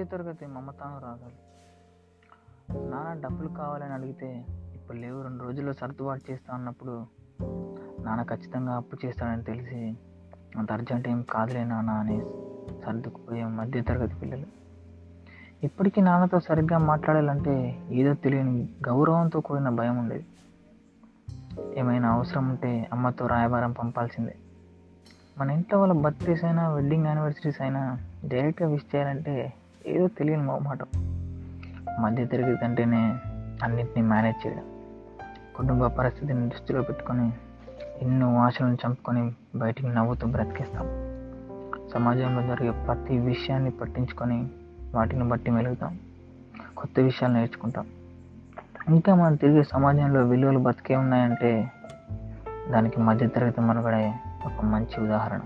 మధ్యతరగతి మమతాను రాగాలి నాన్న డబ్బులు కావాలని అడిగితే ఇప్పుడు లేవు. రెండు రోజుల్లో సర్దుబాటు చేస్తా అన్నప్పుడు నాన్న ఖచ్చితంగా అప్పు చేస్తాడని తెలిసి అంత అర్జెంట్ ఏం కాదులే నాన్న అని సర్దుకుపోయే మధ్యతరగతి పిల్లలు. ఇప్పటికీ నాన్నతో సరిగ్గా మాట్లాడాలంటే ఏదో తెలియని గౌరవంతో కూడిన భయం ఉండేది. ఏమైనా అవసరం ఉంటే అమ్మతో రాయబారం పంపాల్సిందే. మన ఇంట్లో వాళ్ళ బర్త్డేస్ అయినా వెడ్డింగ్ యానివర్సరీస్ అయినా డైరెక్ట్గా విష్ చేయాలంటే ఏదో తెలియని మొహమాటం. మధ్య తరగతి అంటేనే అన్నింటినీ మేనేజ్ చేయడం కుటుంబ పరిస్థితిని దృష్టిలో పెట్టుకొని ఎన్నో ఆశలను చంపుకొని బయటికి నవ్వుతూ బ్రతికేస్తాం. సమాజంలో జరిగే ప్రతి విషయాన్ని పట్టించుకొని వాటిని బట్టి మెలుగుతాం. కొత్త విషయాలు నేర్చుకుంటాం. ఇంకా మనం తిరిగే సమాజంలో విలువలు బతికే ఉన్నాయంటే దానికి మధ్యతరగతి మనుగడే ఒక మంచి ఉదాహరణ.